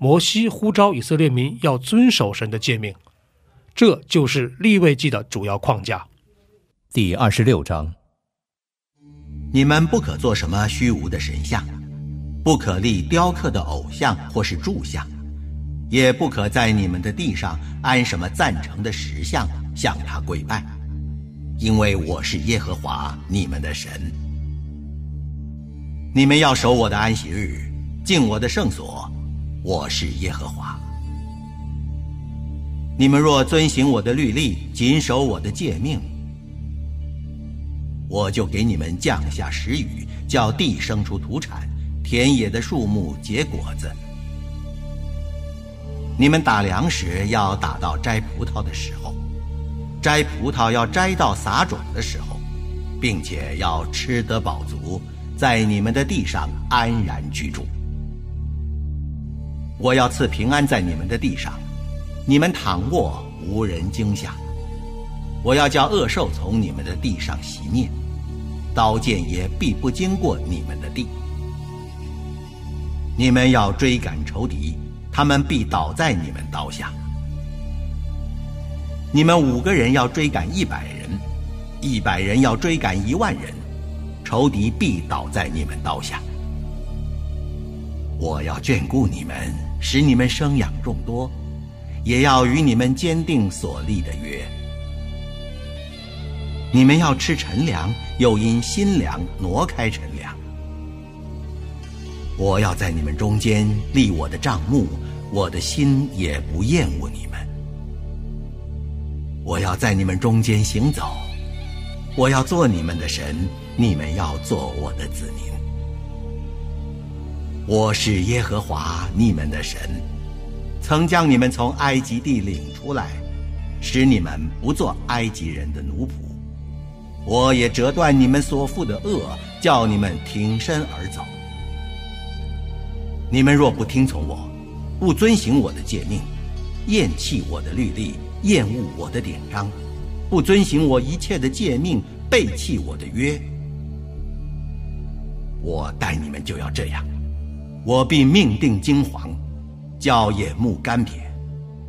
摩西呼召以色列民要遵守神的诫命，这就是立位记的主要框架。第二十六章：你们不可做什么虚无的神像，不可立雕刻的偶像或是柱像，也不可在你们的地上安什么赞成的石像，向他跪拜，因为我是耶和华你们的神。你们要守我的安息日，敬我的圣所。我是耶和华。你们若遵行我的律例，谨守我的诫命，我就给你们降下时雨，叫地生出土产，田野的树木结果子。你们打粮食要打到摘葡萄的时候，摘葡萄要摘到撒种的时候，并且要吃得饱足，在你们的地上安然居住。我要赐平安在你们的地上，你们躺卧无人惊吓。我要叫恶兽从你们的地上熄灭，刀剑也必不经过你们的地。你们要追赶仇敌，他们必倒在你们刀下。你们五个人要追赶一百人，一百人要追赶一万人，仇敌必倒在你们刀下。我要眷顾你们。使你们生养众多，也要与你们坚定所立的约。你们要吃陈粮，又因新粮挪开陈粮。我要在你们中间立我的帐幕，我的心也不厌恶你们。我要在你们中间行走，我要做你们的神，你们要做我的子民。我是耶和华你们的神，曾将你们从埃及地领出来，使你们不做埃及人的奴仆。我也折断你们所负的恶，叫你们挺身而走。你们若不听从我，不遵行我的诫命，厌弃我的律例，厌恶我的典章，不遵行我一切的诫命，背弃我的约，我待你们就要这样。我必命定惊惶，叫眼目干瘪，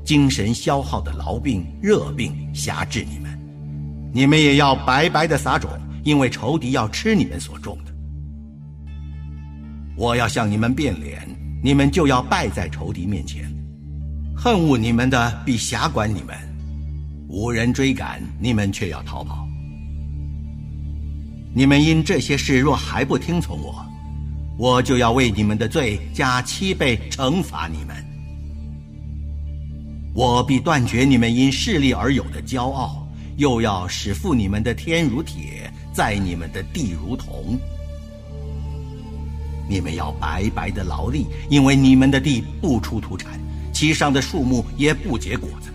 精神消耗的痨病、热病辖制你们。你们也要白白的撒种，因为仇敌要吃你们所种的。我要向你们变脸，你们就要败在仇敌面前。恨恶你们的必辖管你们，无人追赶你们，却要逃跑。你们因这些事若还不听从我，我就要为你们的罪加七倍惩罚你们，我必断绝你们因势力而有的骄傲，又要使负你们的天如铁，在你们的地如铜。你们要白白的劳力，因为你们的地不出土产，其上的树木也不结果子。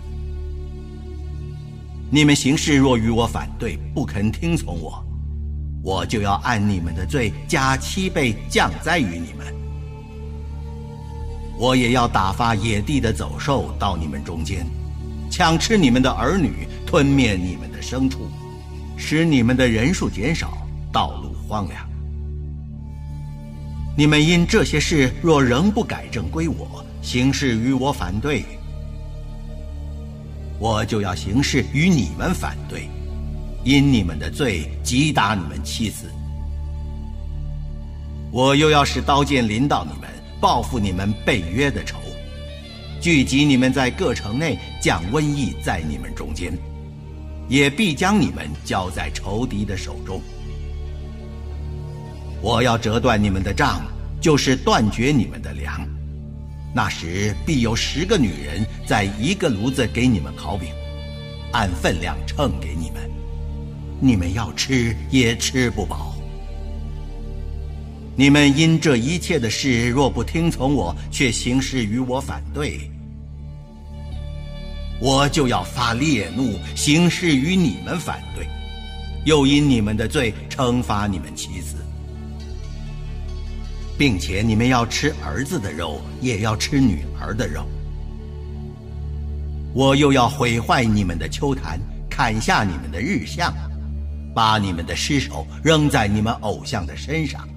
你们行事若与我反对，不肯听从我。我就要按你们的罪加七倍降灾于你们，我也要打发野地的走兽到你们中间，抢吃你们的儿女，吞灭你们的牲畜，使你们的人数减少，道路荒凉。你们因这些事若仍不改正归我，行事与我反对，我就要行事与你们反对。因你们的罪，击打你们妻子，我又要使刀剑临到你们，报复你们被约的仇，聚集你们在各城内，降瘟疫在你们中间，也必将你们交在仇敌的手中。我要折断你们的杖，就是断绝你们的粮。那时必有十个女人在一个炉子给你们烤饼，按分量称给你们，你们要吃也吃不饱。你们因这一切的事，若不听从我，却行事与我反对，我就要发烈怒，行事与你们反对，又因你们的罪惩罚你们妻子，并且你们要吃儿子的肉，也要吃女儿的肉。我又要毁坏你们的秋坛，砍下你们的日像，把你们的尸首扔在你们偶像的身上。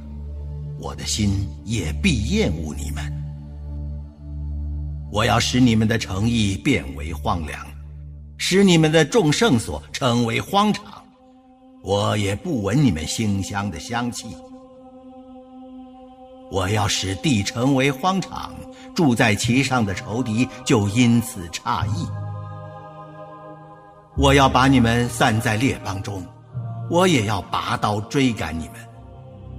我的心也必厌恶你们。我要使你们的诚意变为荒凉，使你们的众圣所成为荒场。我也不闻你们馨香的香气。我要使地成为荒场，住在其上的仇敌就因此诧异。我要把你们散在列邦中，我也要拔刀追赶你们。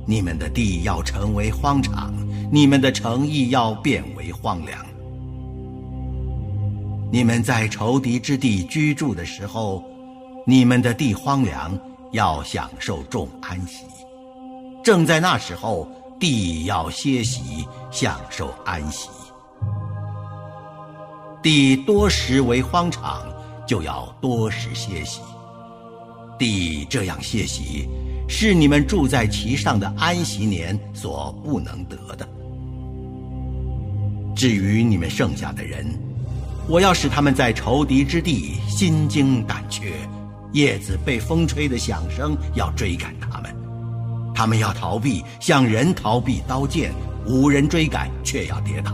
你们的地要成为荒场，你们的城邑要变为荒凉。你们在仇敌之地居住的时候，你们的地荒凉，要享受众安息。正在那时候，地要歇息，享受安息。地多时为荒场，就要多时歇息。地这样歇息。是你们住在其上的安息年所不能得的。至于你们剩下的人，我要使他们在仇敌之地心惊胆怯，叶子被风吹的响声要追赶他们，他们要逃避，像人逃避刀剑；无人追赶，却要跌倒；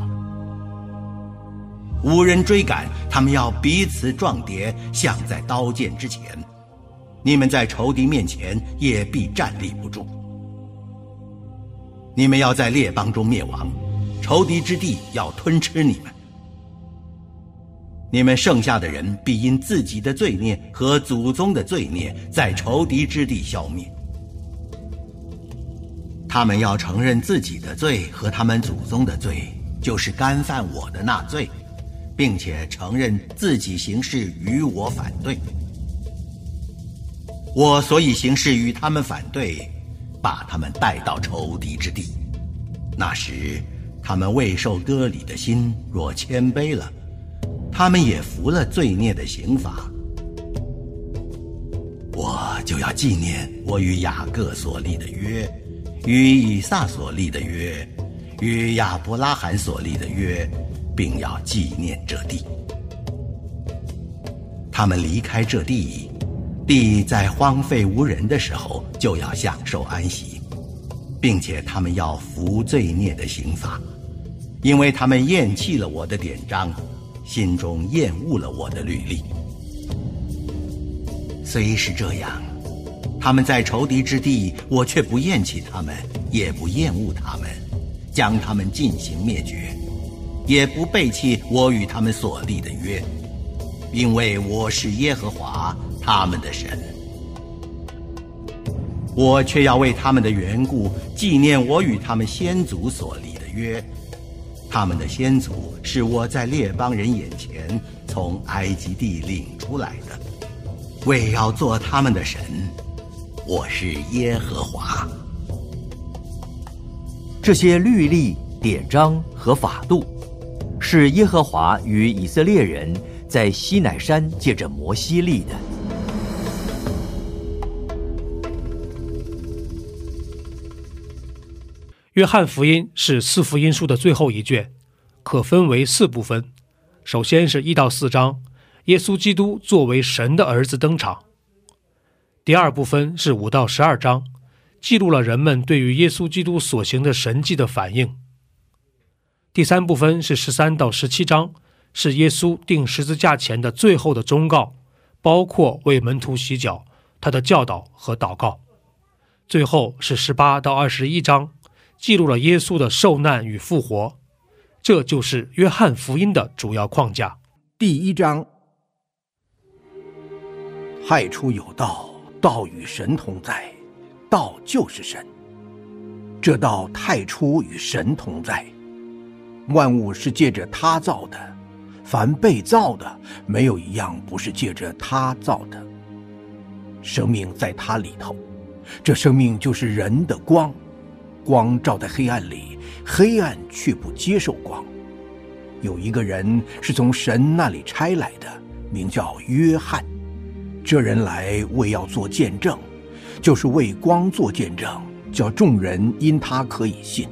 无人追赶，他们要彼此撞跌，像在刀剑之前。你们在仇敌面前也必站立不住。你们要在列邦中灭亡，仇敌之地要吞吃你们。你们剩下的人必因自己的罪孽和祖宗的罪孽，在仇敌之地消灭。他们要承认自己的罪和他们祖宗的罪，就是干犯我的那罪，并且承认自己行事与我反对。我所以行事与他们反对，把他们带到仇敌之地。那时，他们未受割礼的心若谦卑了，他们也服了罪孽的刑罚。我就要纪念我与雅各所立的约，与以撒所立的约，与亚伯拉罕所立的约，并要纪念这地。他们离开这地。地在荒废无人的时候，就要享受安息，并且他们要服罪孽的刑罚，因为他们厌弃了我的典章，心中厌恶了我的律例。虽是这样，他们在仇敌之地，我却不厌弃他们，也不厌恶他们，将他们进行灭绝，也不背弃我与他们所立的约，因为我是耶和华。他们的神，我却要为他们的缘故纪念我与他们先祖所立的约。他们的先祖是我在列邦人眼前从埃及地领出来的，为要做他们的神。我是耶和华。这些律例、典章和法度，是耶和华与以色列人在西乃山借着摩西立的。约翰福音是四福音书的最后一卷，可分为四部分。首先是一到四章，耶稣基督作为神的儿子登场。第二部分是五到十二章，记录了人们对于耶稣基督所行的神迹的反应。第三部分是十三到十七章，是耶稣定十字架前的最后的忠告，包括为门徒洗脚、他的教导和祷告。最后是十八到二十一章。记录了耶稣的受难与复活，这就是约翰福音的主要框架。第一章：太初有道，道与神同在，道就是神。这道太初与神同在，万物是借着他造的，凡被造的，没有一样不是借着他造的。生命在他里头，这生命就是人的光，光照在黑暗里，黑暗却不接受光。有一个人是从神那里差来的，名叫约翰。这人来为要做见证，就是为光做见证。叫众人因他可以信，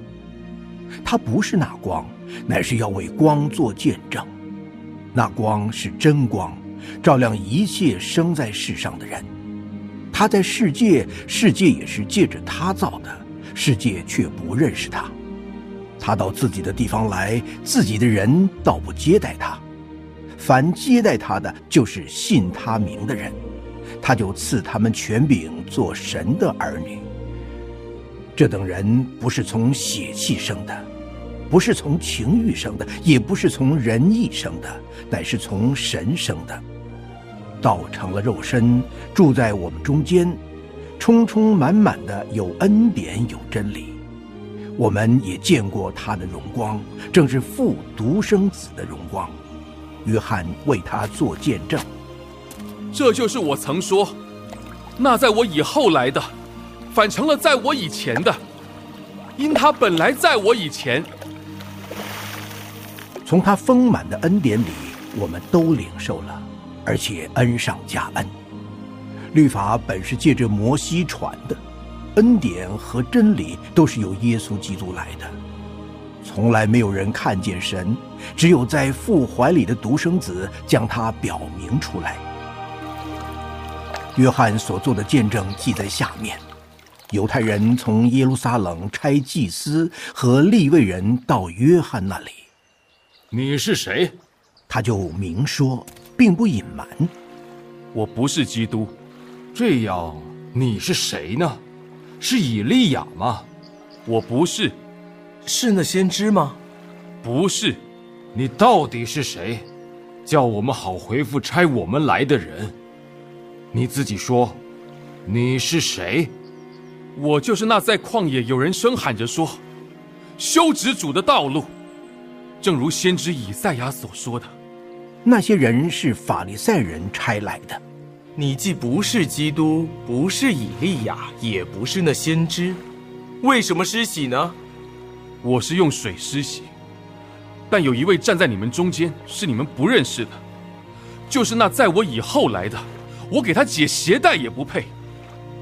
他不是那光，乃是要为光做见证。那光是真光，照亮一切生在世上的人。他在世界，世界也是借着他造的，世界却不认识他。他到自己的地方来，自己的人倒不接待他。凡接待他的，就是信他名的人，他就赐他们权柄做神的儿女。这等人不是从血气生的，不是从情欲生的，也不是从人意生的，乃是从神生的。道成了肉身，住在我们中间，充充满满的有恩典有真理。我们也见过他的荣光，正是父独生子的荣光。约翰为他做见证。这就是我曾说，那在我以后来的。反成了在我以前的，因他本来在我以前。从他丰满的恩典里，我们都领受了，而且恩上加恩。律法本是借着摩西传的，恩典和真理都是由耶稣基督来的。从来没有人看见神，只有在父怀里的独生子将他表明出来。约翰所做的见证记在下面。犹太人从耶路撒冷差祭司和利未人到约翰那里。你是谁？他就明说，并不隐瞒。我不是基督。这样，你是谁呢？是以利亚吗？我不是。是那先知吗？不是。你到底是谁？叫我们好回复差我们来的人。你自己说，你是谁？我就是那在旷野有人声喊着说：“修直主的道路。”正如先知以赛亚所说的，那些人是法利赛人差来的。你既不是基督，不是以利亚，也不是那先知，为什么施洗呢？我是用水施洗，但有一位站在你们中间，是你们不认识的，就是那在我以后来的，我给他解鞋带也不配。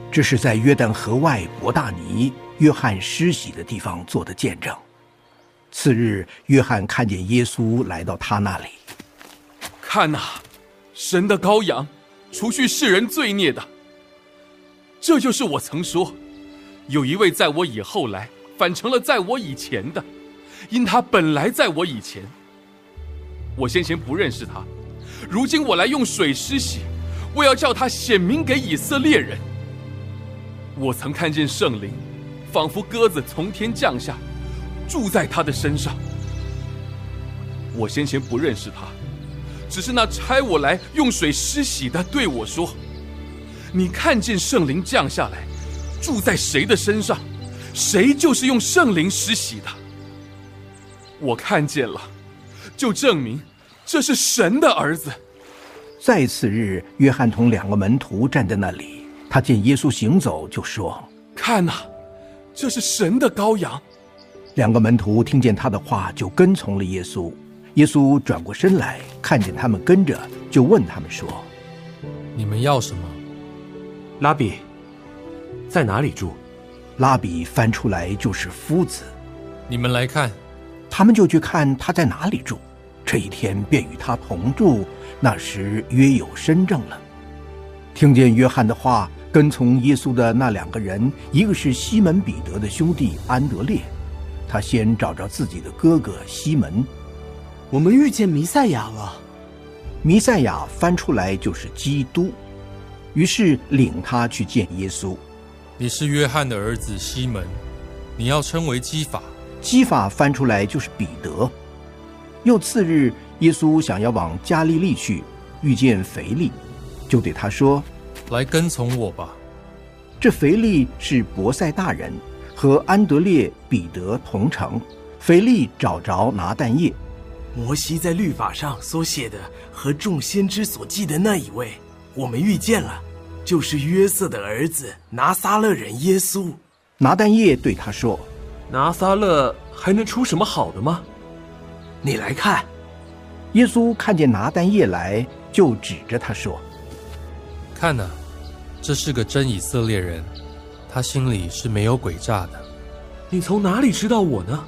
这是在约旦河外伯大尼约翰施洗的地方做的见证。次日，约翰看见耶稣来到他那里，看呐，神的羔羊，除去世人罪孽的。这就是我曾说，有一位在我以后来，反成了在我以前的，因他本来在我以前。我先前不认识他，如今我来用水施洗，我要叫他显明给以色列人。我曾看见圣灵，仿佛鸽子从天降下，住在他的身上。我先前不认识他，只是那差我来用水施洗的对我说：“你看见圣灵降下来，住在谁的身上，谁就是用圣灵施洗的。”我看见了，就证明这是神的儿子。再次日，约翰同两个门徒站在那里。他见耶稣行走，就说：“看呐，这是神的羔羊。”两个门徒听见他的话，就跟从了耶稣。耶稣转过身来，看见他们跟着，就问他们说：“你们要什么？”拉比在哪里住？拉比翻出来就是夫子。你们来看。他们就去看他在哪里住。这一天便与他同住。那时约有身正了。听见约翰的话。跟从耶稣的那两个人，一个是西门彼得的兄弟安德烈，他先找着自己的哥哥西门。我们遇见弥赛亚了。弥赛亚翻出来就是基督，于是领他去见耶稣。你是约翰的儿子西门，你要称为基法。基法翻出来就是彼得。又次日，耶稣想要往加利利去，遇见腓力，就对他说：“来跟从我吧。”这腓力是伯赛大人，和安德烈、彼得同城。腓力找着拿但业，摩西在律法上所写的和众先知所记的那一位，我们遇见了，就是约瑟的儿子拿撒勒人耶稣。拿但业对他说：“拿撒勒还能出什么好的吗？你来看。”耶稣看见拿但业来，就指着他说：“看呐，这是个真以色列人，他心里是没有诡诈的。你从哪里知道我呢？”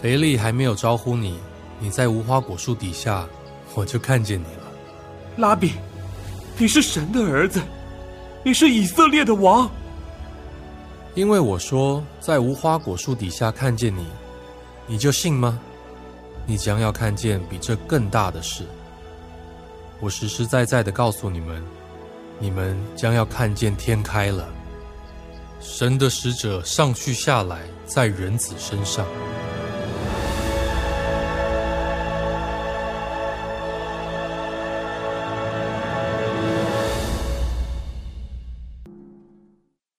腓力还没有招呼你，你在无花果树底下，我就看见你了。拉比，你是神的儿子，你是以色列的王。因为我说在无花果树底下看见你，你就信吗？你将要看见比这更大的事。我实实在在的告诉你们，你们将要看见天开了，神的使者上去下来在人子身上。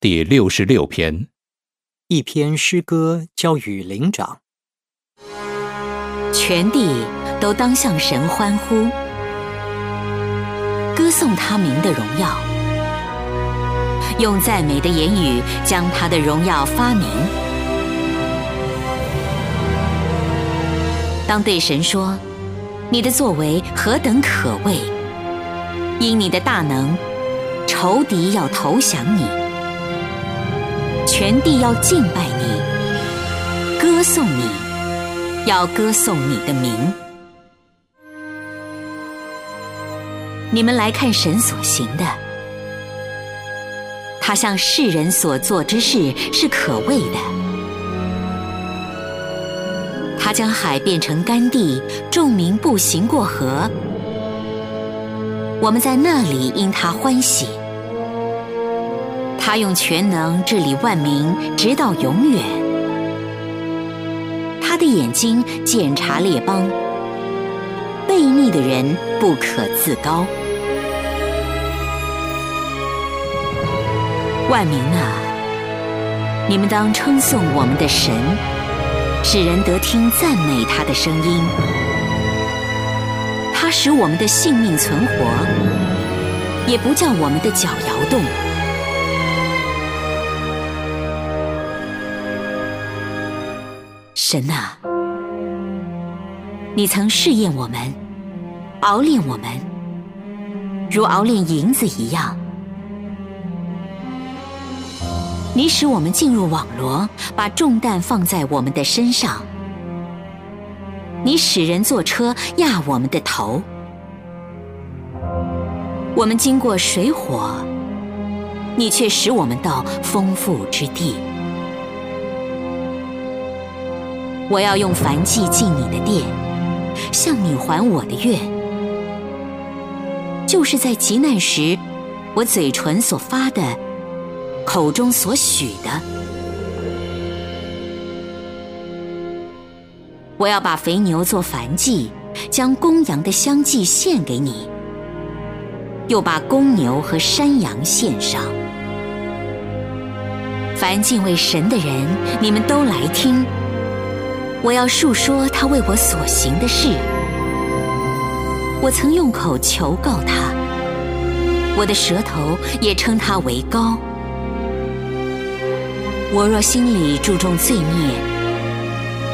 第六十六篇，一篇诗歌交与灵长。全地都当向神欢呼，歌颂他名的荣耀，用赞美的言语将他的荣耀发明。当对神说：“你的作为何等可畏！因你的大能，仇敌要投降你。”全地要敬拜你，歌颂你，要歌颂你的名。你们来看神所行的，他向世人所做之事是可畏的。他将海变成干地，众民步行过河。我们在那里因他欢喜。他用全能治理万民，直到永远。他的眼睛检查列邦，悖逆的人不可自高。万民啊，你们当称颂我们的神，使人得听赞美他的声音。他使我们的性命存活，也不叫我们的脚摇动。神呐，你曾试验我们，熬炼我们，如熬炼银子一样。你使我们进入网罗，把重担放在我们的身上。你使人坐车压我们的头。我们经过水火，你却使我们到丰富之地。我要用凡祭进你的殿，向你还我的愿，就是在极难时，我嘴唇所发的，口中所许的。我要把肥牛做燔祭，将公羊的香祭献给你，又把公牛和山羊献上。凡敬畏神的人，你们都来听。我要述说他为我所行的事。我曾用口求告他，我的舌头也称他为高。我若心里注重罪孽，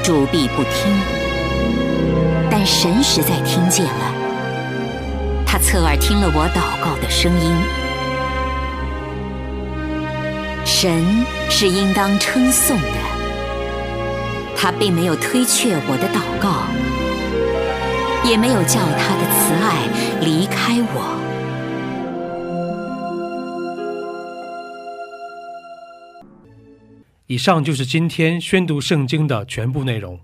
主必不听。但神实在听见了，他侧耳听了我祷告的声音。神是应当称颂的。他并没有推却我的祷告，也没有叫他的慈爱离开我。以上就是今天宣读圣经的全部内容。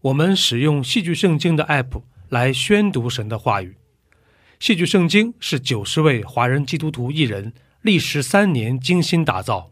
我们使用戏剧圣经的 App 来宣读神的话语。戏剧圣经是九十位华人基督徒艺人历时三年精心打造。